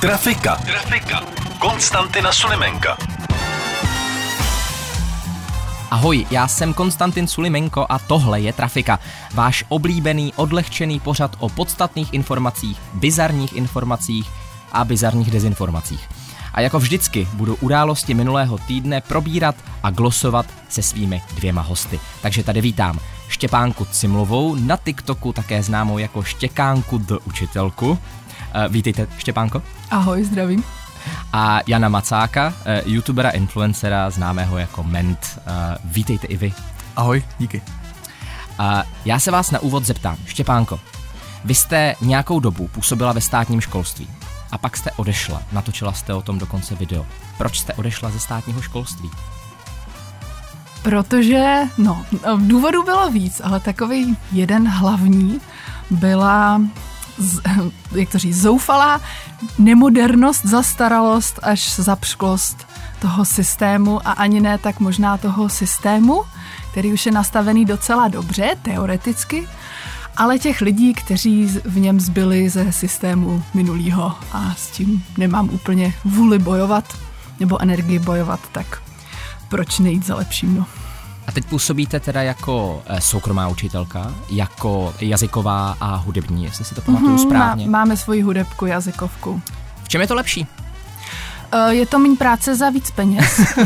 Trafika. Trafika. Konstantina Sulimenka. Ahoj, já jsem Konstantin Sulimenko a tohle je Trafika. Váš oblíbený, odlehčený pořad o podstatných informacích, bizarních informacích a bizarních dezinformacích. A jako vždycky budu události minulého týdne probírat a glosovat se svými dvěma hosty. Takže tady vítám Štěpánku Cimlovou, na TikToku také známou jako Štěkánku do učitelku. Uh, vítejte, Štěpánko. Ahoj, zdravím. A Jana Macáka, uh, youtubera, influencera, známého jako Ment. Uh, vítejte i vy. Ahoj, díky. Uh, já se vás na úvod zeptám, Štěpánko, vy jste nějakou dobu působila ve státním školství a pak jste odešla, natočila jste o tom dokonce video. Proč jste odešla ze státního školství? Protože, no, důvodů bylo víc, ale takový jeden hlavní byla z, jak to říct, zoufalá nemodernost, zastaralost až zapřklost toho systému a ani ne tak možná toho systému, který už je nastavený docela dobře, teoreticky, ale těch lidí, kteří v něm zbyli ze systému minulýho a s tím nemám úplně vůli bojovat nebo energii bojovat, tak proč nejít za lepším, no. A teď působíte teda jako eh, soukromá učitelka, jako jazyková a hudební, jestli si to pamatuju mm-hmm, správně. Má, máme svoji hudebku, jazykovku. V čem je to lepší? Uh, je to méně práce za víc peněz.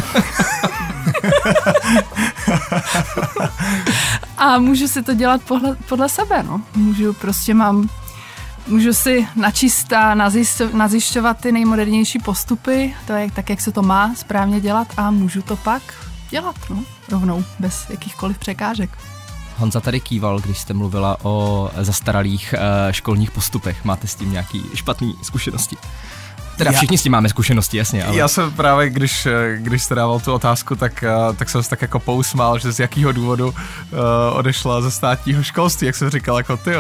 a můžu si to dělat podle, podle sebe, no. Můžu, prostě mám, můžu si načíst a nazjišťovat ty nejmodernější postupy, to je tak, jak se to má správně dělat a můžu to pak dělat, no, rovnou, bez jakýchkoliv překážek. Honza tady kýval, když jste mluvila o zastaralých uh, školních postupech. Máte s tím nějaký špatný zkušenosti? Teda všichni s tím máme zkušenosti, jasně. Ale... Já jsem právě, když, když jste dával tu otázku, tak, eh, tak jsem se tak jako pousmál, že z jakého důvodu uh, odešla ze státního školství, jak jsem říkal, jako ty,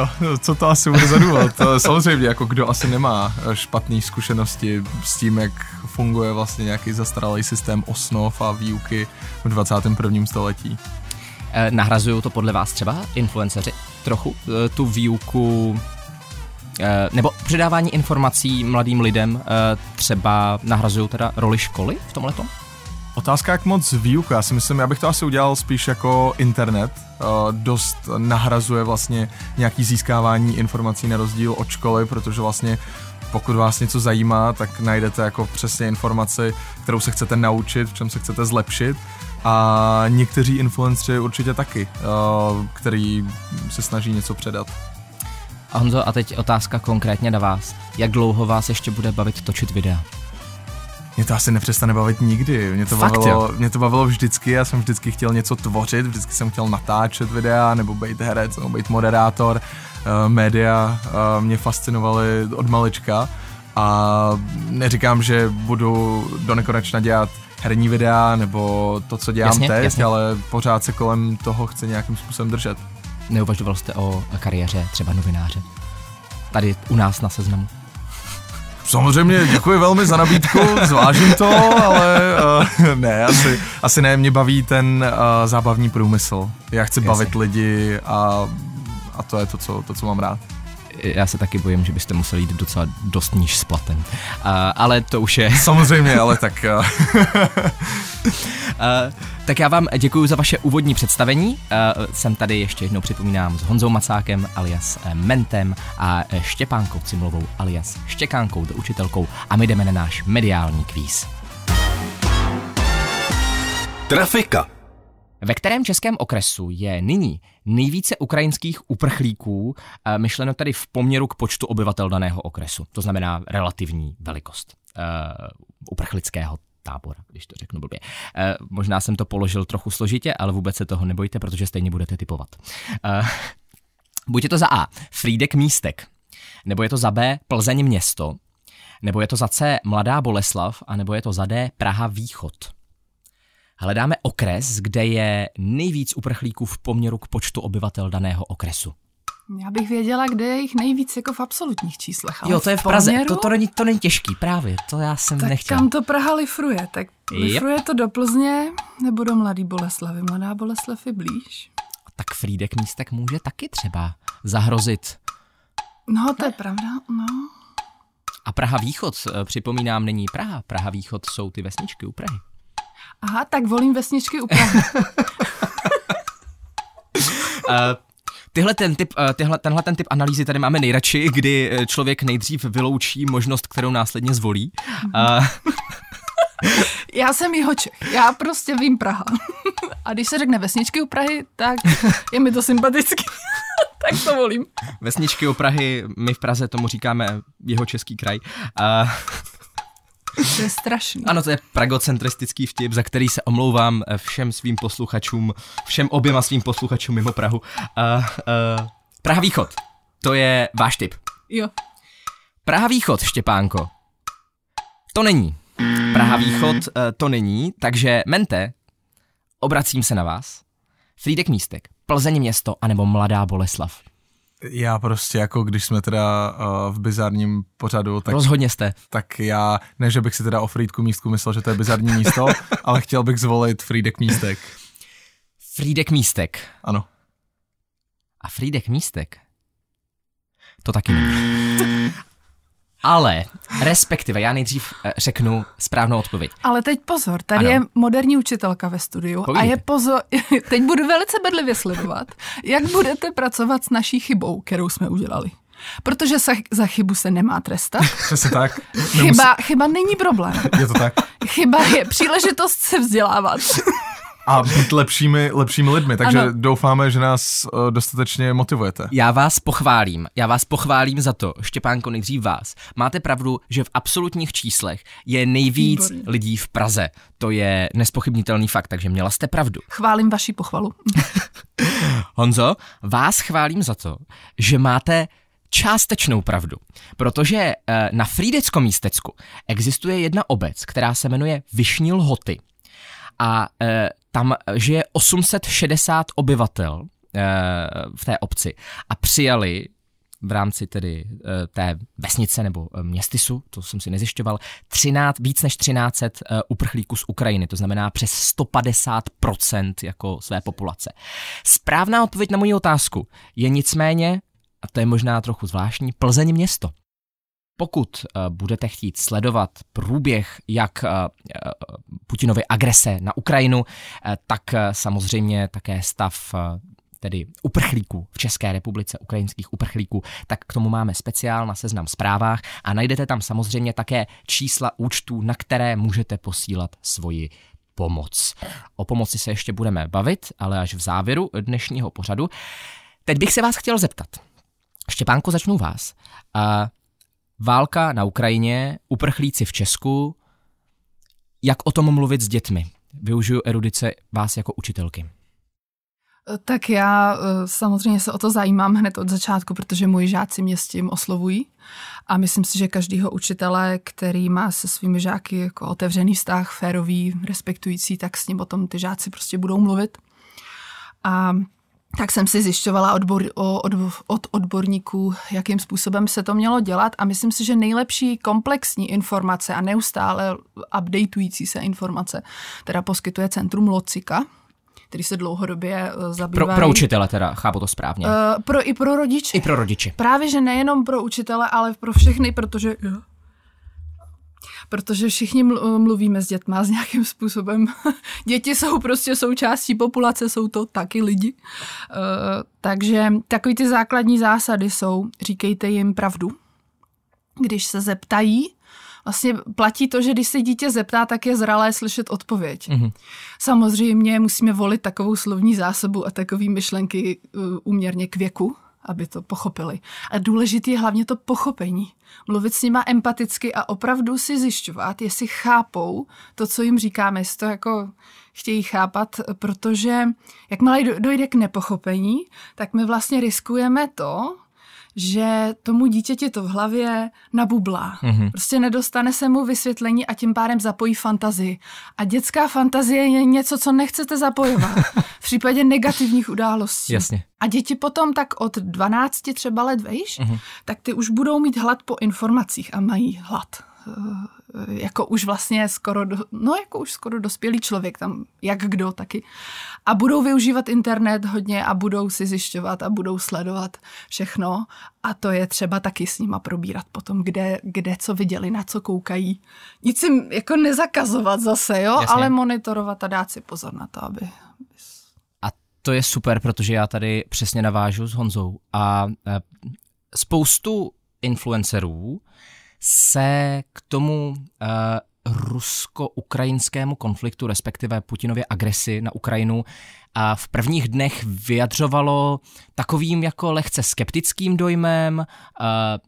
co to asi bude za důvod. Samozřejmě, jako kdo asi nemá špatné zkušenosti s tím, jak funguje vlastně nějaký zastaralý systém osnov a výuky v 21. století. Eh, nahrazují to podle vás třeba influenceři trochu tu výuku Eh, nebo předávání informací mladým lidem eh, třeba nahrazují teda roli školy v tomhle Otázka, jak moc výuka. Já si myslím, já bych to asi udělal spíš jako internet. Eh, dost nahrazuje vlastně nějaký získávání informací na rozdíl od školy, protože vlastně pokud vás něco zajímá, tak najdete jako přesně informaci, kterou se chcete naučit, v čem se chcete zlepšit. A někteří influenceri určitě taky, který se snaží něco předat. A Honzo, a teď otázka konkrétně na vás. Jak dlouho vás ještě bude bavit točit videa? Mě to asi nepřestane bavit nikdy. Mě to, Fakt, bavilo, jo? mě to bavilo vždycky, já jsem vždycky chtěl něco tvořit, vždycky jsem chtěl natáčet videa, nebo být herec, nebo být moderátor. Uh, média uh, mě fascinovaly od malička a neříkám, že budu do nekonečna dělat herní videa nebo to, co dělám jasně, teď, jasně. ale pořád se kolem toho chci nějakým způsobem držet. Neuvažoval jste o kariéře třeba novináře? Tady u nás na seznamu. Samozřejmě děkuji velmi za nabídku, zvážím to, ale uh, ne, asi, asi ne, mě baví ten uh, zábavní průmysl. Já chci Jasně. bavit lidi a, a to je to co, to, co mám rád já se taky bojím, že byste museli jít docela dost níž s platem. Uh, ale to už je... Samozřejmě, ale tak... Uh... uh, tak já vám děkuji za vaše úvodní představení. Uh, jsem tady ještě jednou připomínám s Honzou Macákem alias Mentem a Štěpánkou Cimlovou alias Štěkánkou, do učitelkou a my jdeme na náš mediální kvíz. Trafika ve kterém českém okresu je nyní nejvíce ukrajinských uprchlíků, eh, myšleno tedy v poměru k počtu obyvatel daného okresu, to znamená relativní velikost uh, uprchlického tábora, když to řeknu blbě. Uh, možná jsem to položil trochu složitě, ale vůbec se toho nebojte, protože stejně budete typovat. Uh, buď je to za A, Frídek Místek, nebo je to za B, Plzeň město, nebo je to za C Mladá Boleslav, a nebo je to za D Praha Východ. Hledáme okres, kde je nejvíc uprchlíků v poměru k počtu obyvatel daného okresu. Já bych věděla, kde je jich nejvíc jako v absolutních číslech. Ale jo, to je v Praze, to, to, není, to není těžký, právě, to já jsem tak nechtěl. kam to Praha lifruje? Tak lifruje yep. to do Plzně nebo do Mladý Boleslavy? Mladá Boleslav je blíž. Tak Frídek místek může taky třeba zahrozit. No, to je pravda, no. A Praha Východ, eh, připomínám, není Praha. Praha Východ jsou ty vesničky u Prahy. Aha, tak volím vesničky u Prahy. uh, Tyhle ten typ, eh, tyhle, tenhle ten typ analýzy tady máme nejradši, kdy eh, člověk nejdřív vyloučí možnost, kterou následně zvolí. Uh, já jsem jeho Čech, já prostě vím Praha. A když se řekne vesničky u Prahy, tak je mi to sympatický. tak to volím. Vesničky u Prahy, my v Praze tomu říkáme jeho český kraj. Uh, to je strašný. Ano, to je pragocentristický vtip, za který se omlouvám eh, všem svým posluchačům, všem oběma svým posluchačům mimo Prahu. Uh, uh, Praha Východ, to je váš tip. Jo. Praha Východ, Štěpánko. To není. Praha Východ uh, to není, takže Mente, obracím se na vás. Frídek Místek, Plzeň město anebo Mladá Boleslav. Já prostě jako, když jsme teda uh, v bizarním pořadu, tak... Rozhodně jste. Tak já, ne, že bych si teda o Frýdku místku myslel, že to je bizarní místo, ale chtěl bych zvolit Frýdek místek. Frýdek místek. Ano. A Frýdek místek? To taky není. Ale, respektive, já nejdřív eh, řeknu správnou odpověď. Ale teď pozor, tady ano. je moderní učitelka ve studiu Povídejte. a je pozor, teď budu velice bedlivě sledovat, jak budete pracovat s naší chybou, kterou jsme udělali. Protože se, za chybu se nemá trestat. Přesně tak. Chyba, chyba není problém. Je to tak. Chyba je příležitost se vzdělávat a být lepšími, lepšími lidmi, takže ano. doufáme, že nás uh, dostatečně motivujete. Já vás pochválím, já vás pochválím za to, Štěpánko, nejdřív vás. Máte pravdu, že v absolutních číslech je nejvíc Výborně. lidí v Praze. To je nespochybnitelný fakt, takže měla jste pravdu. Chválím vaši pochvalu. Honzo, vás chválím za to, že máte částečnou pravdu, protože eh, na Frídeckom místecku existuje jedna obec, která se jmenuje Vyšní Lhoty a e, tam žije 860 obyvatel e, v té obci a přijali v rámci tedy e, té vesnice nebo e, městysu, to jsem si nezjišťoval, 13, víc než 1300 e, uprchlíků z Ukrajiny, to znamená přes 150% jako své populace. Správná odpověď na moji otázku je nicméně, a to je možná trochu zvláštní, Plzeň město. Pokud uh, budete chtít sledovat průběh jak uh, Putinovy agrese na Ukrajinu, tak samozřejmě také stav tedy uprchlíků v České republice, ukrajinských uprchlíků, tak k tomu máme speciál na seznam zprávách a najdete tam samozřejmě také čísla účtů, na které můžete posílat svoji pomoc. O pomoci se ještě budeme bavit, ale až v závěru dnešního pořadu. Teď bych se vás chtěl zeptat. Štěpánko, začnu vás. Válka na Ukrajině, uprchlíci v Česku, jak o tom mluvit s dětmi? Využiju erudice vás jako učitelky. Tak já eh, samozřejmě se o to zajímám hned od začátku, protože moji žáci mě s tím oslovují a myslím si, že každýho učitele, který má se svými žáky jako otevřený vztah, férový, respektující, tak s ním o tom ty žáci prostě budou mluvit. A tak jsem si zjišťovala odbor, od, od odborníků, jakým způsobem se to mělo dělat a myslím si, že nejlepší komplexní informace a neustále updateující se informace teda poskytuje Centrum Locika, který se dlouhodobě eh, zabývá. Pro, pro učitele teda, chápu to správně. Uh, pro, I pro rodiče. I pro rodiče. Právě, že nejenom pro učitele, ale pro všechny, protože protože všichni mluvíme s dětma s nějakým způsobem. Děti jsou prostě součástí populace, jsou to taky lidi. Uh, takže takový ty základní zásady jsou, říkejte jim pravdu. Když se zeptají, vlastně platí to, že když se dítě zeptá, tak je zralé slyšet odpověď. Mm-hmm. Samozřejmě musíme volit takovou slovní zásobu a takové myšlenky uměrně k věku, aby to pochopili. A důležité je hlavně to pochopení. Mluvit s nima empaticky a opravdu si zjišťovat, jestli chápou to, co jim říkáme, jestli to jako chtějí chápat, protože jakmile dojde k nepochopení, tak my vlastně riskujeme to, že tomu dítěti to v hlavě nabublá. Mm-hmm. Prostě nedostane se mu vysvětlení a tím pádem zapojí fantazii. A dětská fantazie je něco, co nechcete zapojovat v případě negativních událostí. Jasně. A děti potom tak od 12 třeba let vejš, mm-hmm. tak ty už budou mít hlad po informacích a mají hlad Eh, jako už vlastně skoro, do, no jako už skoro dospělý člověk tam, jak kdo taky. A budou využívat internet hodně a budou si zjišťovat a budou sledovat všechno a to je třeba taky s nima probírat potom, kde, kde co viděli, na co koukají. Nic jim jako nezakazovat zase, jo, Jasně. ale monitorovat a dát si pozor na to, aby... A to je super, protože já tady přesně navážu s Honzou a e, spoustu influencerů se k tomu uh, rusko-ukrajinskému konfliktu, respektive Putinově agresi na Ukrajinu, a v prvních dnech vyjadřovalo takovým jako lehce skeptickým dojmem.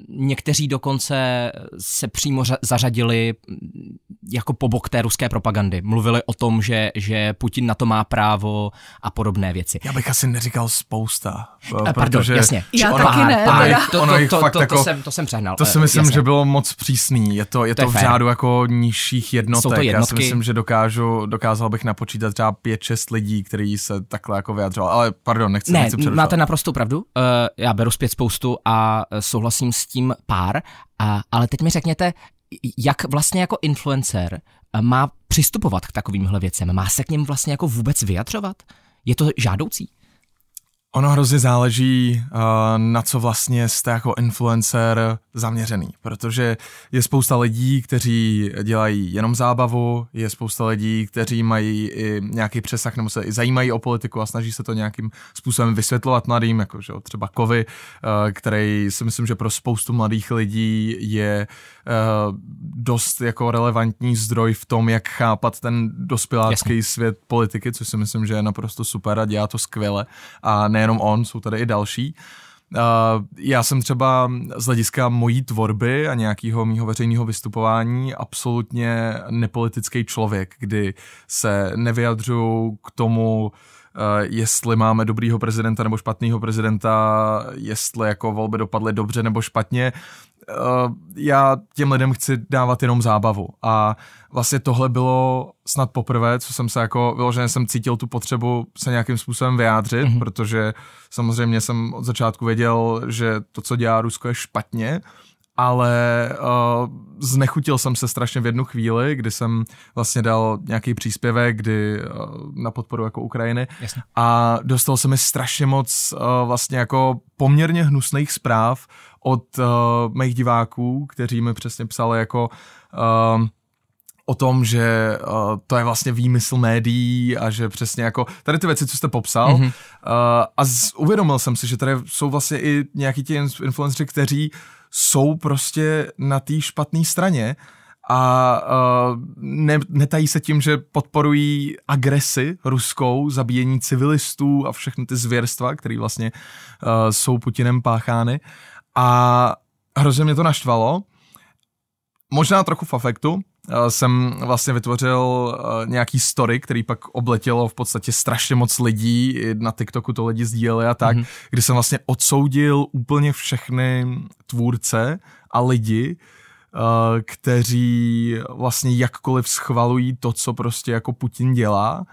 Někteří dokonce se přímo zařadili jako po bok té ruské propagandy. Mluvili o tom, že, že Putin na to má právo a podobné věci. Já bych asi neříkal spousta. A, pardon, protože jasně. Já ono, taky ne. Ono, to, to, to, to, to, jako, to, jsem, to jsem přehnal. To si myslím, jasně. že bylo moc přísný. Je to, je to, to je v řádu jako nižších jednotek. Jsou to jednotky. Já si myslím, že dokážu, dokázal bych napočítat třeba 5-6 lidí, kteří se takhle jako vyjadřoval. Ale pardon, nechci, ne, nechci přerušovat. máte naprosto pravdu. Uh, já beru zpět spoustu a eh, souhlasím s tím pár. A, ale teď mi řekněte, jak vlastně jako influencer eh, má přistupovat k takovýmhle věcem? Má se k něm vlastně jako vůbec vyjadřovat? Je to žádoucí? Ono hrozně záleží, uh, na co vlastně jste jako influencer zaměřený, protože je spousta lidí, kteří dělají jenom zábavu, je spousta lidí, kteří mají i nějaký přesah nebo se i zajímají o politiku a snaží se to nějakým způsobem vysvětlovat mladým, jako že třeba Kovy, uh, který si myslím, že pro spoustu mladých lidí je uh, dost jako relevantní zdroj v tom, jak chápat ten dospělácký Jasně. svět politiky, což si myslím, že je naprosto super a dělá to skvěle a ne nejenom on, jsou tady i další. Uh, já jsem třeba z hlediska mojí tvorby a nějakého mýho veřejného vystupování absolutně nepolitický člověk, kdy se nevyjadřuju k tomu, Uh, jestli máme dobrýho prezidenta nebo špatného prezidenta, jestli jako volby dopadly dobře nebo špatně. Uh, já těm lidem chci dávat jenom zábavu a vlastně tohle bylo snad poprvé, co jsem se jako, vyloženě jsem cítil tu potřebu se nějakým způsobem vyjádřit, mm-hmm. protože samozřejmě jsem od začátku věděl, že to, co dělá Rusko, je špatně, ale uh, znechutil jsem se strašně v jednu chvíli, kdy jsem vlastně dal nějaký příspěvek, kdy uh, na podporu jako Ukrajiny Jasně. a dostal se mi strašně moc uh, vlastně jako poměrně hnusných zpráv od uh, mých diváků, kteří mi přesně psali jako uh, o tom, že uh, to je vlastně výmysl médií a že přesně jako tady ty věci, co jste popsal mm-hmm. uh, a z, uvědomil jsem si, že tady jsou vlastně i nějaký ti influenceri, kteří jsou prostě na té špatné straně a uh, ne, netají se tím, že podporují agresi ruskou, zabíjení civilistů a všechny ty zvěrstva, které vlastně uh, jsou Putinem páchány. A hrozně mě to naštvalo. Možná trochu v afektu, jsem vlastně vytvořil nějaký story, který pak obletělo v podstatě strašně moc lidí, na TikToku to lidi sdíleli a tak, mm-hmm. kdy jsem vlastně odsoudil úplně všechny tvůrce a lidi, kteří vlastně jakkoliv schvalují to, co prostě jako Putin dělá.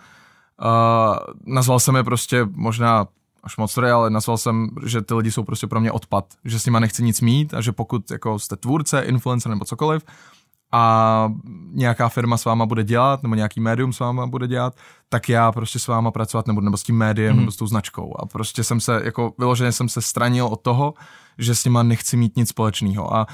Nazval jsem je prostě možná až moc sorry, ale nazval jsem, že ty lidi jsou prostě pro mě odpad, že s nima nechci nic mít a že pokud jako jste tvůrce, influencer nebo cokoliv, a nějaká firma s váma bude dělat, nebo nějaký médium s váma bude dělat, tak já prostě s váma pracovat nebudu, nebo s tím médiem, mm. nebo s tou značkou. A prostě jsem se, jako vyloženě jsem se stranil od toho, že s nima nechci mít nic společného. A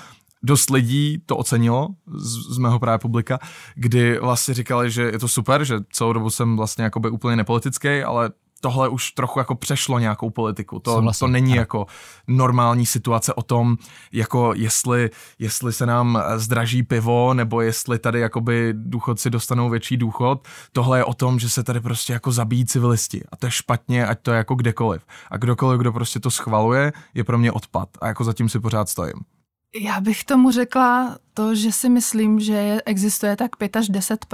dost lidí to ocenilo z, z mého právě publika, kdy vlastně říkali, že je to super, že celou dobu jsem vlastně jakoby úplně nepolitický, ale tohle už trochu jako přešlo nějakou politiku. To, to není ano. jako normální situace o tom, jako jestli, jestli se nám zdraží pivo, nebo jestli tady jakoby důchodci dostanou větší důchod. Tohle je o tom, že se tady prostě jako zabíjí civilisti. A to je špatně, ať to je jako kdekoliv. A kdokoliv, kdo prostě to schvaluje, je pro mě odpad. A jako zatím si pořád stojím. Já bych tomu řekla to, že si myslím, že existuje tak 5 až 10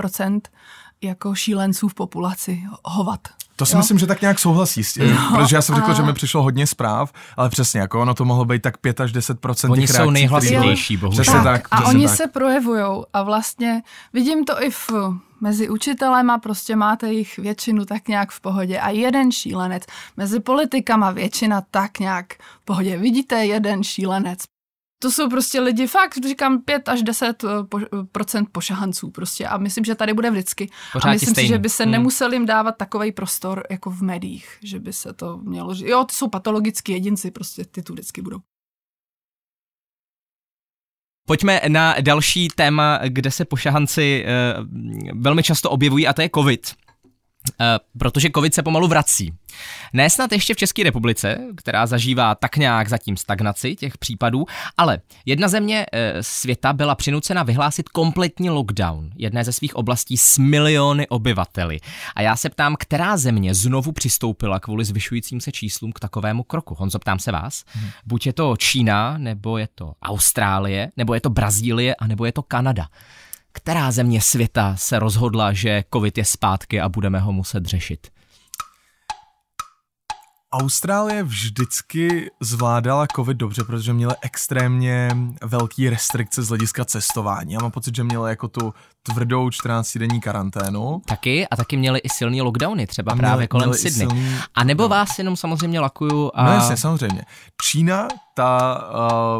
jako šílenců v populaci, hovat. To si Jo. myslím, že tak nějak souhlasí s tím, protože já jsem řekl, že mi přišlo hodně zpráv, ale přesně, jako ono to mohlo být tak 5 až 10 Oni těch jsou reakcí, nejhlasitější, bohužel. Přesně tak, a oni tak. se projevujou a vlastně vidím to i v, mezi učitelema, prostě máte jich většinu tak nějak v pohodě a jeden šílenec. Mezi politikama většina tak nějak v pohodě. Vidíte jeden šílenec. To jsou prostě lidi, fakt říkám 5 až 10 eh, po, procent pošahanců prostě a myslím, že tady bude vždycky. Pořád a myslím si, že by se Hmm. nemuseli jim dávat takový prostor jako v médiích, že by se to mělo, že jo, to jsou patologický jedinci, prostě ty tu vždycky budou. Pojďme na další téma, kde se pošahanci eh, velmi často objevují a to je covid. Eh, protože covid se pomalu vrací. Ne snad ještě v České republice, která zažívá tak nějak zatím stagnaci těch případů, ale jedna země eh, světa byla přinucena vyhlásit kompletní lockdown jedné ze svých oblastí s miliony obyvateli. A já se ptám, která země znovu přistoupila kvůli zvyšujícím se číslům k takovému kroku. Honzo, ptám se vás. Hmm. Buď je to Čína, nebo je to Austrálie, nebo je to Brazílie, a nebo je to Kanada. Která země světa se rozhodla, že covid je zpátky a budeme ho muset řešit? Austrálie vždycky zvládala covid dobře, protože měla extrémně velký restrikce z hlediska cestování. Já mám pocit, že měla jako tu tvrdou 14-denní karanténu. Taky a taky měli i silný lockdowny, třeba A měli- právě kolem Sydney. silný- A nebo vás jenom samozřejmě lakuju a... No jasně, samozřejmě. Čína, ta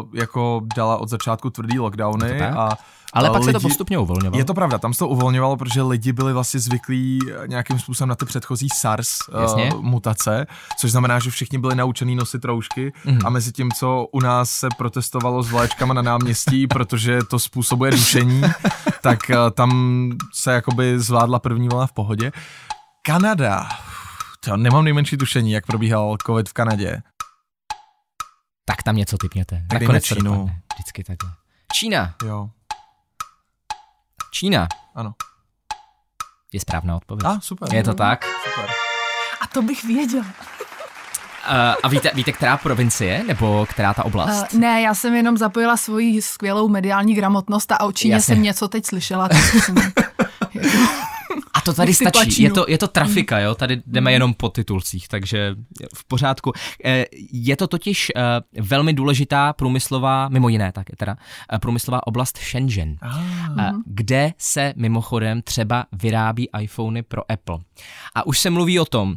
uh, jako dala od začátku tvrdý lockdowny tak? a Ale pak se to lidi- postupně uvolňovalo. Je to pravda, tam se to uvolňovalo, protože lidi byli vlastně zvyklí eh, nějakým způsobem na ty předchozí SARS Jasně. uh, mutace, což znamená, že všichni byli naučení nosit roušky Mhm. a mezi tím, co u nás se protestovalo s vlaječkama na náměstí, protože to způsobuje dušení, tak uh, tam se jakoby zvládla první vlna v pohodě. Kanada. To nemám nejmenší tušení, jak probíhal covid v Kanadě. Tak tam něco typněte. Tak Nakonec Čínu. dopadne. Vždycky takhle. Čína. Jo, Čína ano. je správná odpověď. A, super. Je to tak? Super. A to bych věděla. Uh, a víte, víte, která provincie nebo která ta oblast? Uh, ne, já jsem jenom zapojila svoji skvělou mediální gramotnost a o Číně Jasně. jsem něco teď slyšela. Tak jsem, to tady stačí. plačínu. Je to, je to trafika, jo? Tady jdeme jenom po titulcích, takže v pořádku. Eh, Je to totiž eh, velmi důležitá průmyslová, mimo jiné tak teda, eh, průmyslová oblast Shenzhen, eh, kde se mimochodem třeba vyrábí iPhony pro Apple. A už se mluví o tom,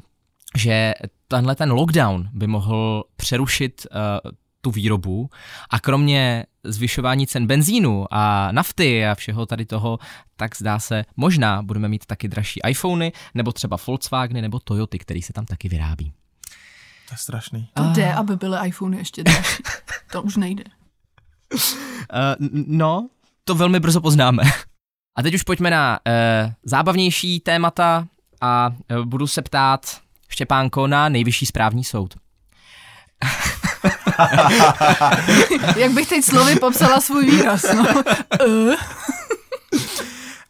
že tenhle ten lockdown by mohl přerušit uh, tu výrobu a kromě zvyšování cen benzínu a nafty a všeho tady toho, tak zdá se, možná budeme mít taky dražší iPhony, nebo třeba Volkswageny, nebo Toyoty, který se tam taky vyrábí. To je strašný. to jde, aby byly iPhony ještě dražší. To už nejde. Uh, no, to velmi brzo poznáme. A teď už pojďme na uh, zábavnější témata a uh, budu se ptát Štěpánko na nejvyšší správní soud. Jak bych teď slovy popsala svůj výraz, no.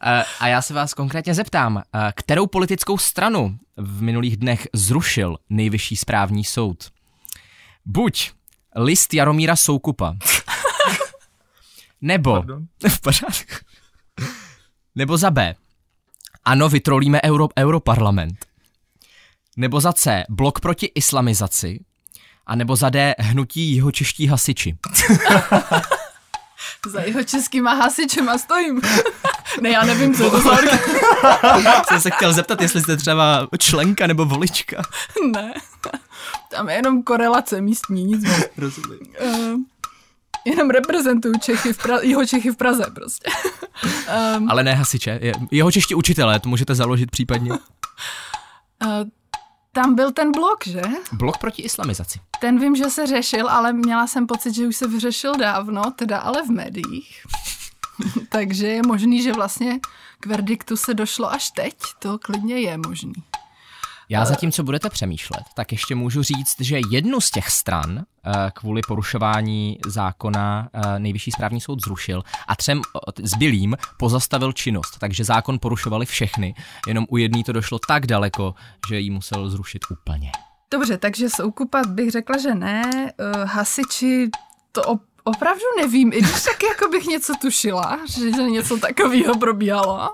Eh, A já se vás konkrétně zeptám, eh, kterou politickou stranu v minulých dnech zrušil nejvyšší správní soud? Buď list Jaromíra Soukupa, nebo, Pardon? v pořádku, nebo za B, ano, vytrolíme Euro, Europarlament, nebo za C, blok proti islamizaci, a nebo za D, hnutí jihočeští hasiči. Za jeho českýma hasičema stojím. ne, já nevím, co je to za Jsem se chtěl zeptat, jestli jste třeba členka nebo volička. Ne. Tam je jenom korelace místní, nic moc. Rozumím. Uh, jenom reprezentuju Čechy v Praze, jeho Čechy v Praze prostě. um, Ale ne hasiče, je- jeho čeští učitelé, to můžete založit případně. uh, tam byl ten blok, že? Blok proti islamizaci. Ten vím, že se řešil, ale měla jsem pocit, že už se vyřešil dávno, teda ale v médiích. Takže je možný, že vlastně k verdiktu se došlo až teď. To klidně je možný. Já zatím, co budete přemýšlet, tak ještě můžu říct, že jednu z těch stran eh, kvůli porušování zákona eh, nejvyšší správní soud zrušil a třem eh, zbylým pozastavil činnost, takže zákon porušovali všechny, jenom u jedný to došlo tak daleko, že ji musel zrušit úplně. Dobře, takže soukupat bych řekla, že ne. Hasiči to op- opravdu nevím, i když tak jako bych něco tušila, že něco takového probíhalo.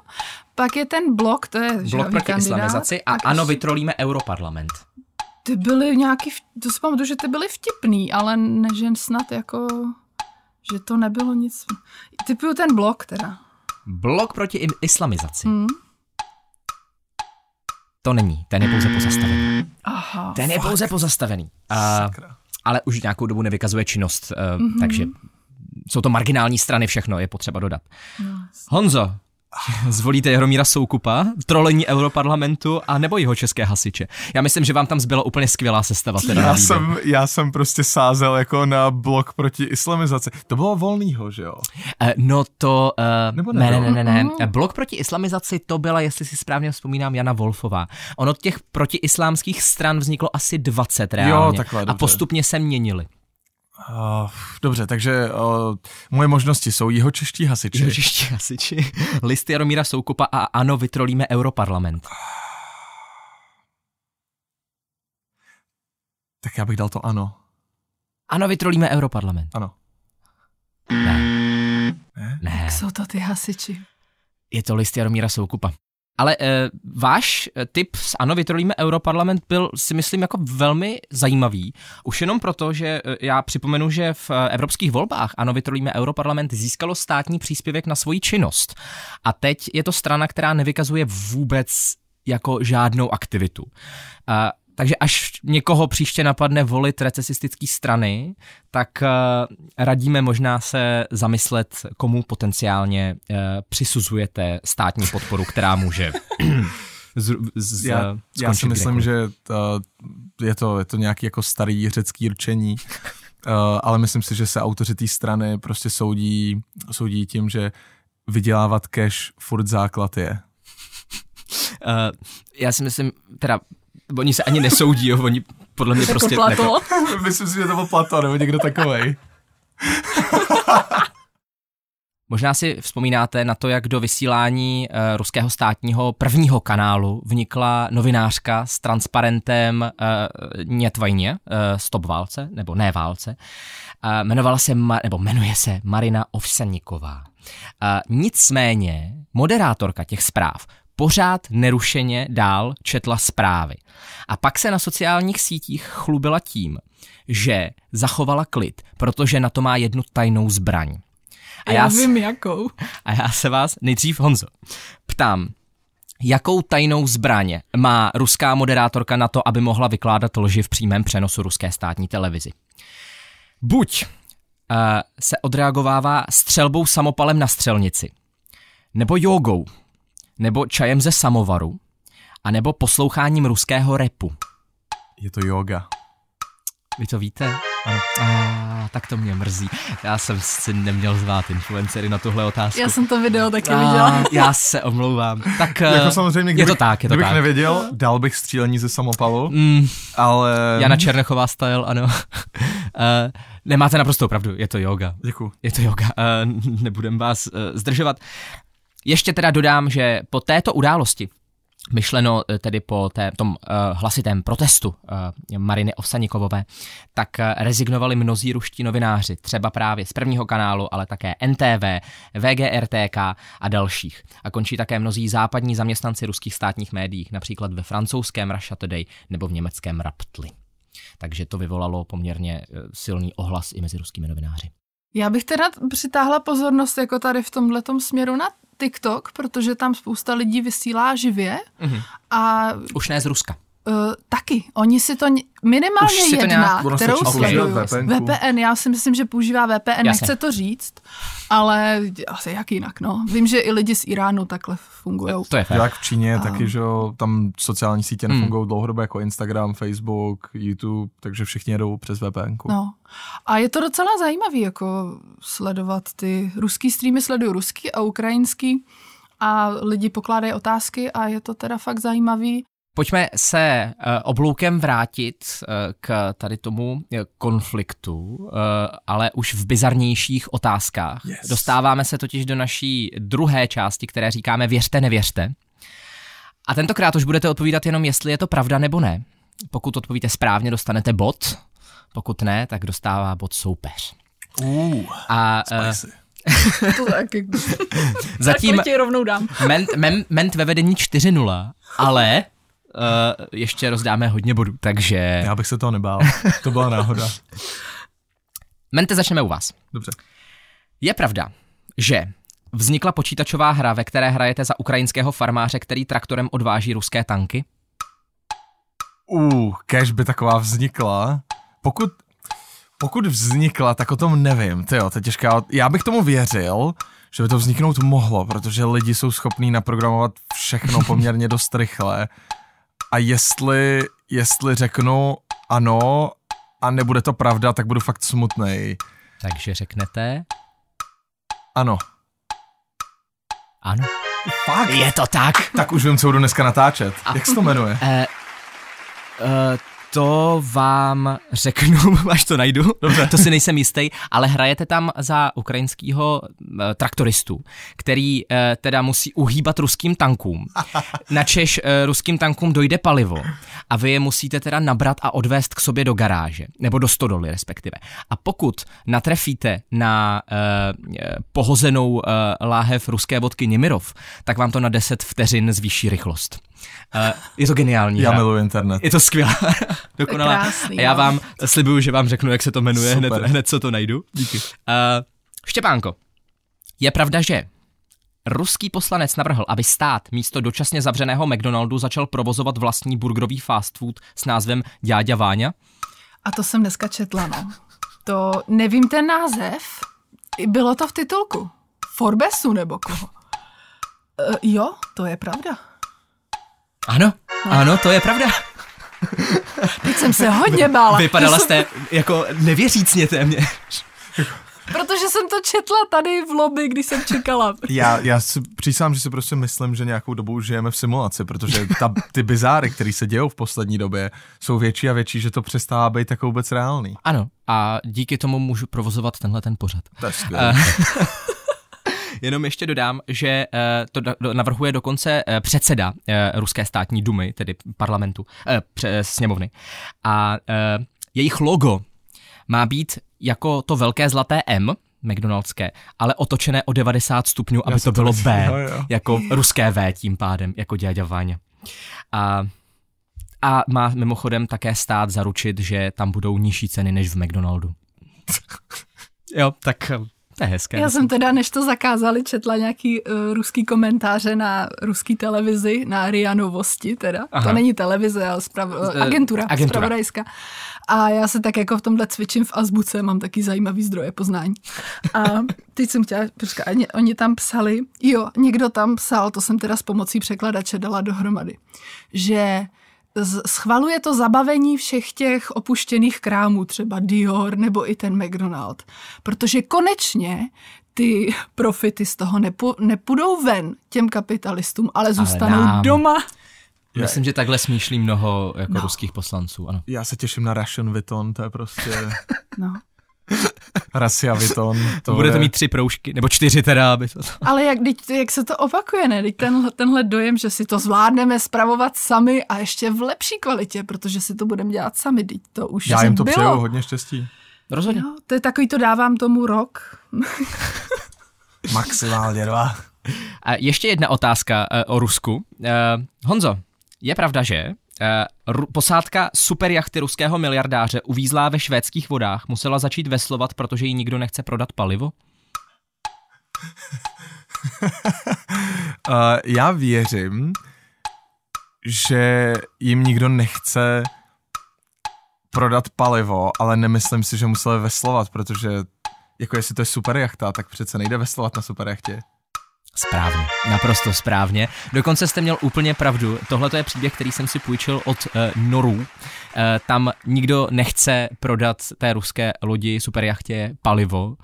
Pak je ten blok, to je Blok proti islamizaci a ano, vytrolíme Europarlament. Ty byly nějaký, to si pamatuju, že ty byly vtipný, ale ne, že snad jako, že to nebylo nic. Typuju ten blok teda. Blok proti islamizaci. Hmm. To není, ten je pouze pozastavený. Aha. Ten je fakt. pouze pozastavený. A, ale už nějakou dobu nevykazuje činnost, uh, mm-hmm. takže jsou to marginální strany všechno, je potřeba dodat. No. Honzo, Zvolíte Jaromíra Soukupa, trolení Europarlamentu a nebo jeho české hasiče. Já myslím, že vám tam zbyla úplně skvělá sestava. Teda já, jsem, já jsem prostě sázel jako na blok proti islamizaci. To bylo volnýho, že jo? Uh, no to... Uh, nebo ne, ne, ne, ne, ne. Uh, blok proti islamizaci to byla, jestli si správně vzpomínám, Jana Wolfová. Ono těch protiislámských stran vzniklo asi 20 reálně. Jo, takhle, a postupně se měnili. Uh, dobře, takže uh, moje možnosti jsou jeho čeští hasiči. Jeho čeští hasiči, list Jaromíra Soukupa a ano, vytrolíme Europarlament. Tak já bych dal to ano. Ano, vytrolíme Europarlament. Ano. Ne. Ne? ne. Jak jsou to ty hasiči? Je to list Jaromíra Soukupa. Ale e, váš eh, tip s Ano, vytrolíme Europarlament byl si myslím jako velmi zajímavý. Už jenom proto, že eh, já připomenu, že v evropských volbách Ano, vytrolíme Europarlament získalo státní příspěvek na svoji činnost. A teď je to strana, která nevykazuje vůbec jako žádnou aktivitu. Takže až někoho příště napadne volit recesistické strany, tak uh, radíme možná se zamyslet, komu potenciálně uh, přisuzujete státní podporu, která může z, z, já, já si myslím, kdekoliv. že to, je, to, je to nějaký jako starý řecký rčení, uh, ale myslím si, že se autoři té strany prostě soudí, soudí tím, že vydělávat cash furt základ je. Uh, já si myslím, teda Oni se ani nesoudí, jo, oni podle mě prostě... Plato. Myslím si, že to byl Plato, nebo někdo takovej. Možná si vzpomínáte na to, jak do vysílání uh, ruského státního prvního kanálu vnikla novinářka s transparentem uh, Nětvajně, uh, Stop válce, nebo ne válce. Uh, jmenovala se, Ma- nebo jmenuje se Marina Ovsaniková. Uh, nicméně moderátorka těch zpráv pořád nerušeně dál četla zprávy. A pak se na sociálních sítích chlubila tím, že zachovala klid, protože na to má jednu tajnou zbraň. A já, já vím jakou. A já se vás nejdřív, Honzo, ptám, jakou tajnou zbraň má ruská moderátorka na to, aby mohla vykládat lži v přímém přenosu ruské státní televizi? Buď uh, se odreagovává střelbou samopalem na střelnici, nebo jogou, nebo čajem ze samovaru, a nebo posloucháním ruského repu. Je to yoga. Vy to víte? Ano. A, tak to mě mrzí. Já jsem si neměl zvát influencery na tuhle otázku. Já jsem to video taky viděla. Já se omlouvám. Tak jako samozřejmě, je to tak, je to kdybych tak. nevěděl, dal bych střílení ze samopalu, mm, ale... Jana Černechová style, ano. uh, nemáte naprosto pravdu, je to yoga. Děkuji. Je to yoga. Uh, nebudem vás uh, zdržovat. Ještě teda dodám, že po této události, myšleno tedy po té, tom uh, hlasitém protestu uh, Mariny Ovsanikovové, tak rezignovali mnozí ruští novináři, třeba právě z prvního kanálu, ale také NTV, VGRTK a dalších. A končí také mnozí západní zaměstnanci ruských státních médií, například ve francouzském Russia Today nebo v německém Raptli. Takže to vyvolalo poměrně silný ohlas i mezi ruskými novináři. Já bych teda přitáhla pozornost jako tady v tomhletom směru na TikTok, protože tam spousta lidí vysílá živě. Mm-hmm. A Už ne z Ruska. Uh, taky. Oni si to minimálně Už si to jedna, nějak, kterou sledují. VPN. VPN, já si myslím, že používá VPN, Jasně. nechce to říct, ale asi jak jinak, no. Vím, že i lidi z Iránu takhle fungují. To je fér. Jak v Číně, taky, že jo, tam sociální sítě nefungují dlouhodobě jako Instagram, Facebook, YouTube, takže všichni jedou přes VPN. No. A je to docela zajímavý, jako sledovat ty ruský streamy, sleduju ruský a ukrajinský a lidi pokládají otázky a je to teda fakt zajímavý. Pojďme se uh, obloukem vrátit uh, k tady tomu uh, konfliktu, uh, ale už v bizarnějších otázkách. Yes. Dostáváme se totiž do naší druhé části, které říkáme věřte, nevěřte. A tentokrát už budete odpovídat jenom, jestli je to pravda nebo ne. Pokud odpovíte správně, dostanete bod. Pokud ne, tak dostává bod soupeř. Uh, A uh, spicy. To taky. Zatím Tak rovnou dám. ment, men, ment ve vedení 4-0, ale uh, ještě rozdáme hodně bodů, takže... Já bych se toho nebál. To byla náhoda. Mente, začneme u vás. Dobře. Je pravda, že vznikla počítačová hra, ve které hrajete za ukrajinského farmáře, který traktorem odváží ruské tanky? Uh, kež by taková vznikla. Pokud, pokud vznikla, tak o tom nevím. Ty jo, to je těžká. Já bych tomu věřil, že by to vzniknout mohlo, protože lidi jsou schopní naprogramovat všechno poměrně dost rychle. A jestli, jestli řeknu ano a nebude to pravda, tak budu fakt smutnej. Takže řeknete Ano. ano. Fakt? Je to tak. Tak už vím, co budu dneska natáčet. Jak se to jmenuje? Uh, uh, to vám řeknu, až to najdu. Dobře. To si nejsem jistý, ale hrajete tam za ukrajinského uh, traktoristu, který uh, teda musí uhýbat ruským tankům. Načež uh, ruským tankům dojde palivo a vy je musíte teda nabrat a odvést k sobě do garáže, nebo do stodoly respektive. A pokud natrefíte na uh, pohozenou uh, láhev ruské vodky Nimirov, tak vám to na 10 vteřin zvýší rychlost. Uh, je to geniální. Já miluji internet. Je to skvělé. Dokonalá. krásný, A já no. vám slibuju, že vám řeknu, jak se to jmenuje, hned, Super. hned co to najdu. Díky. Uh, Štěpánko, je pravda, že ruský poslanec navrhl, aby stát místo dočasně zavřeného McDonaldu začal provozovat vlastní burgerový fast food s názvem Jáďa Váňa? A to jsem dneska četla, no. To nevím ten název. Bylo to v titulku. Forbesu nebo koho? Uh, jo, to je pravda. Ano, ano, to je pravda. Teď jsem se hodně bála. Vypadala jsem- jste jako nevěřícně téměř. Protože jsem to četla tady v lobby, když jsem čekala. Já, já si přísám, že si prostě myslím, že nějakou dobu už žijeme v simulaci, protože ta, ty bizáry, které se dějou v poslední době, jsou větší a větší, že to přestává být tak vůbec reálný. Ano, a díky tomu můžu provozovat tenhle ten pořad. To je skvělé. Jenom ještě dodám, že eh, to navrhuje dokonce eh, předseda eh, ruské státní dumy, tedy parlamentu, sněmovny. A jejich logo má být jako to velké zlaté M, McDonaldské, ale otočené o 90 stupňů, aby to bylo B, jo, jo. jako ruské V tím pádem, jako děďa Váňa. A, a má mimochodem také stát zaručit, že tam budou nižší ceny než v McDonaldu. jo, tak to je hezké. Já jsem teda, než to zakázali, četla nějaký uh, ruský komentáře na ruský televizi, na RIA Novosti teda. Aha. To není televize, ale sprav, uh, agentura, agentura. spravodajská. A já se tak jako v tomhle cvičím v azbuce, mám taky zajímavý zdroje poznání. A teď jsem chtěla, počkat, oni, oni tam psali, jo, někdo tam psal, to jsem teda s pomocí překladače dala dohromady, že schvaluje to zabavení všech těch opuštěných krámů, třeba Dior nebo i ten McDonald. Protože konečně ty profity z toho nepu, nepůjdou ven těm kapitalistům, ale zůstanou nám. doma. Myslím, že takhle smýšlí mnoho jako no. ruských poslanců, ano. Já se těším na Russian Vuitton, to je prostě No. Rasia Vuitton. To Budete je... mít tři proužky, nebo čtyři teda, aby to... Ale jak, teď, jak se to opakuje, ne? Teď tenhle, tenhle dojem, že si to zvládneme spravovat sami a ještě v lepší kvalitě, protože si to budeme dělat sami. Teď to už Já jim to bylo. přeju hodně štěstí. Rozhodně. Jo, to je takový, to dávám tomu rok. Maximálně dva. A ještě jedna otázka uh, o Rusku. Uh, Honzo, je pravda, že posádka superjachty ruského miliardáře uvízlá ve švédských vodách musela začít veslovat, protože jí nikdo nechce prodat palivo? Uh, já věřím, že jim nikdo nechce prodat palivo, ale nemyslím si, že museli veslovat, protože jako jestli to je super jachta, tak přece nejde veslovat na super jachtě. Správně, naprosto správně. Dokonce jste měl úplně pravdu. Tohle je příběh, který jsem si půjčil od uh, Norů. Uh, tam nikdo nechce prodat té ruské lodi superjachtě palivo,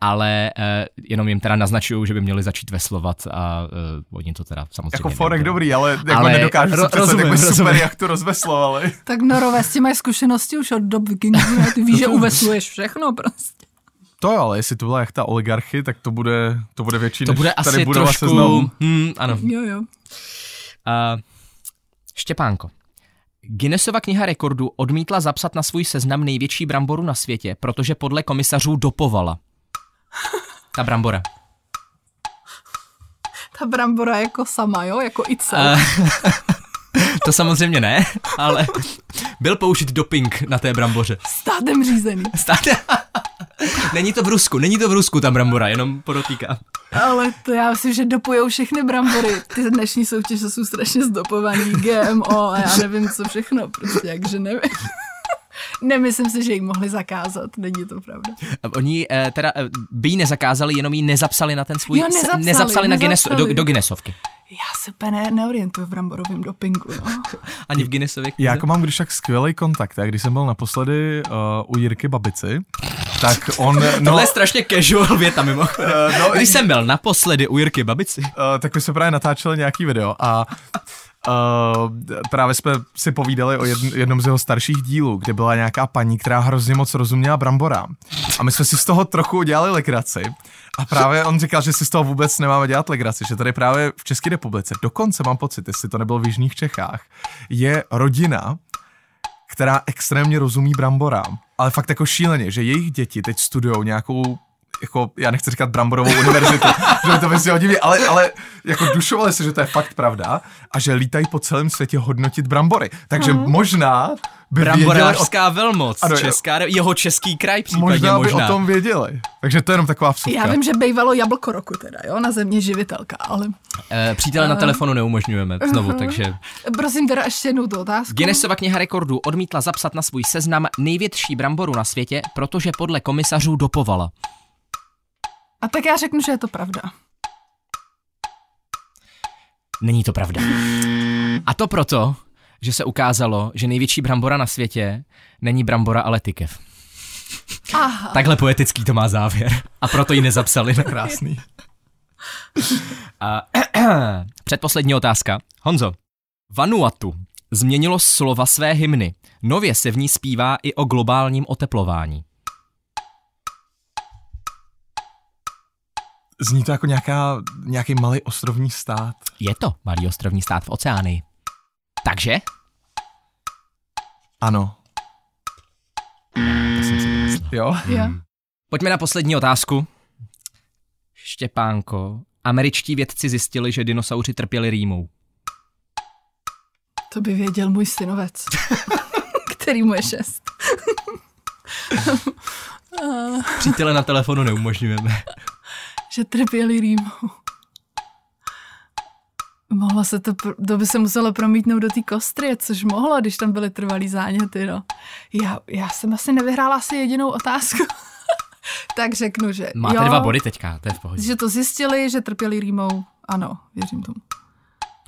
ale uh, jenom jim teda naznačují, že by měli začít veslovat a uh, oni to teda samozřejmě Jako forek neudělají. dobrý, ale jako Ale nedokážu ro- si představit, rozumím, jak by super rozumím. jachtu rozveslovali. Tak norové s tím mají zkušenosti už od dob vikingů. Ty víš, že uvesluješ všechno prostě. To jo, ale jestli to byla jachta oligarchy, tak to bude, to bude větší To než bude tady asi budova trošku... seznamu. Hmm, ano. Jo, jo. Uh, Štěpánko. Guinnessova kniha rekordů odmítla zapsat na svůj seznam největší bramboru na světě, protože podle komisařů dopovala. Ta brambora. Ta brambora jako sama, jo? Jako i cel. Uh, to samozřejmě ne, ale byl použit doping na té bramboře. Státem řízený. Státe? Není to v Rusku, není to v Rusku ta brambora, jenom podotýkám. Ale to já myslím, že dopujou všechny brambory. Ty dnešní soutěže jsou strašně zdopovaný, GMO a já nevím co všechno, prostě jakže nevím. Nemyslím si, že ji mohli zakázat, není to pravda. Oni eh, teda eh, by ji nezakázali, jenom ji nezapsali na ten svůj... Jo, nezapsali, nezapsali, na Guinness, nezapsali. do, do Guinnessovky. Já se úplně ne, neorientuju v bramborovém dopingu, no. Ani v Guinnessově Já jako mám když tak skvělý kontakt. Já když jsem byl naposledy uh, u Jirky Babici, tak on... Tohle No, je strašně casual věta mimochodem. Eh, no, Když jsem byl naposledy u Jirky Babici. Uh, tak my jsme právě natáčeli nějaký video a Uh, právě jsme si povídali o jedn, jednom z jeho starších dílů, kde byla nějaká paní, která hrozně moc rozuměla bramborám. A my jsme si z toho trochu udělali legraci. A právě on říkal, že si z toho vůbec nemáme dělat legraci, že tady právě v České republice, dokonce mám pocit, jestli to nebylo v Jižních Čechách, je rodina, která extrémně rozumí bramborám. Ale fakt jako šíleně, že jejich děti teď studují nějakou jako, já nechci říkat bramborovou univerzitu, že by to vyznělo divně, ale, ale jako dušovali se, že to je fakt pravda a že lítají po celém světě hodnotit brambory. Takže Mhm. možná by věděli o, Bramborářská velmoc, Ano, česká, jeho český kraj případně možná, možná. by o tom věděli. Takže to je jenom taková vsuvka. Já vím, že bývalo jablko roku teda, jo, na země živitelka, ale Eh, Přítele na telefonu neumožňujeme znovu, Mhm. takže... prosím teda ještě jednou tu otázku. Guinnessova kniha rekordů odmítla zapsat na svůj seznam největší bramboru na světě, protože podle komisařů dopovala. A tak já řeknu, že je to pravda. Není to pravda. A to proto, že se ukázalo, že největší brambora na světě není brambora, ale tykev. Aha. Takhle poetický to má závěr. A proto ji nezapsali. Krásný. A předposlední otázka. Honzo, Vanuatu změnilo slova své hymny. Nově se v ní zpívá i o globálním oteplování. Zní to jako nějaká, nějaký malý ostrovní stát. Je to malý ostrovní stát v oceánii. Takže? Ano. To jsem si vymyslel. Jo? Jo. Pojďme na poslední otázku. Štěpánko, američtí vědci zjistili, že dinosauři trpěli rýmou. To by věděl můj synovec, který mu je šest. Přítele na telefonu neumožňujeme. Že trpěli rýmou. Mohlo se to, to by se muselo promítnout do té kostry, což mohlo, když tam byly trvalý záněty, no. Já, já jsem asi nevyhrála asi jedinou otázku. tak řeknu, že Máte jo, dva body teďka, to je v pohodě. že to zjistili, že trpěli rýmou. Ano, věřím tomu.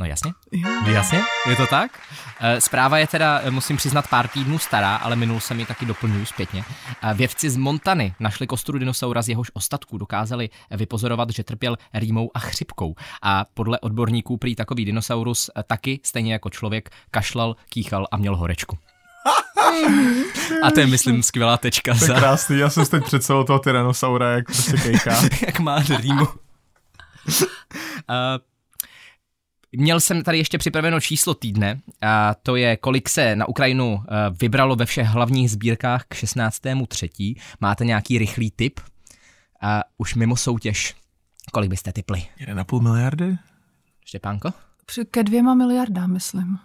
No jasně. Jo. Jasně, je to tak? Eh, Zpráva je teda, eh, musím přiznat, pár týdnů stará, ale minul jsem ji taky doplňuji zpětně. Eh, Vědci z Montany našli kostru dinosaura z jehož ostatků, dokázali vypozorovat, že trpěl rýmou a chřipkou. A podle odborníků prý takový dinosaurus taky, stejně jako člověk, kašlal, kýchal a měl horečku. A to je, myslím, skvělá tečka To je za, krásný, já jsem si teď před celou toho tyrannosaura, jak prostě kejká. jak má rýmu. Uh, Měl jsem tady ještě připraveno číslo týdne, a to je, kolik se na Ukrajinu eh, vybralo ve všech hlavních sbírkách k 16.3. Máte nějaký rychlý tip? A už mimo soutěž, kolik byste typli? 1,5 miliardy? Štěpánko? Ke dvěma miliardám, myslím.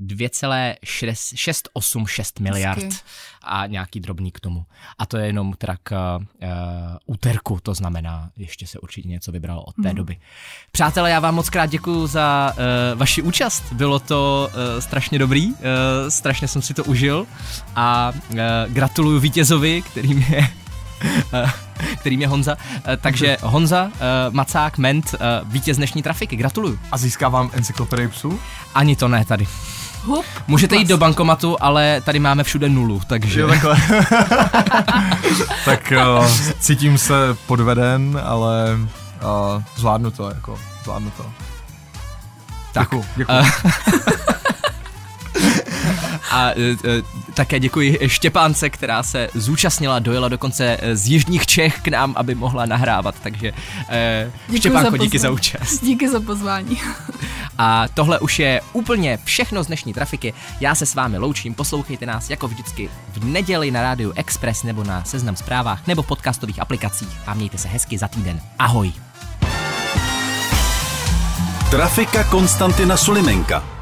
2,686 miliard Hezky. a nějaký drobný k tomu. A to je jenom teda k uh, úterku, to znamená, ještě se určitě něco vybralo od té Mhm. doby. Přátelé, já vám moc krát děkuji za uh, vaši účast. Bylo to uh, strašně dobrý, uh, strašně jsem si to užil a uh, gratuluju vítězovi, kterým je kterým je Honza. Takže Honza, eh, Macák, Ment, vítěz dnešní trafiky. Gratuluju. A získávám encyklopedii psů? Ani to ne tady. Hup, Můžete jít do bankomatu, ale tady máme všude nulu, takže... Jo, takhle. tak uh, cítím se podveden, ale uh, zvládnu to, jako, zvládnu to. Tak, Děkuju, děkuju. A e, e, také děkuji Štěpánce, která se zúčastnila, dojela dokonce z Jižních Čech k nám, aby mohla nahrávat. Takže e, Štěpánko, za díky za účast. Díky za pozvání. A tohle už je úplně všechno z dnešní trafiky. Já se s vámi loučím, poslouchejte nás jako vždycky v neděli na rádiu Express nebo na Seznam zprávách nebo podcastových aplikacích a mějte se hezky za týden. Ahoj! Trafika Konstantina Sulimenka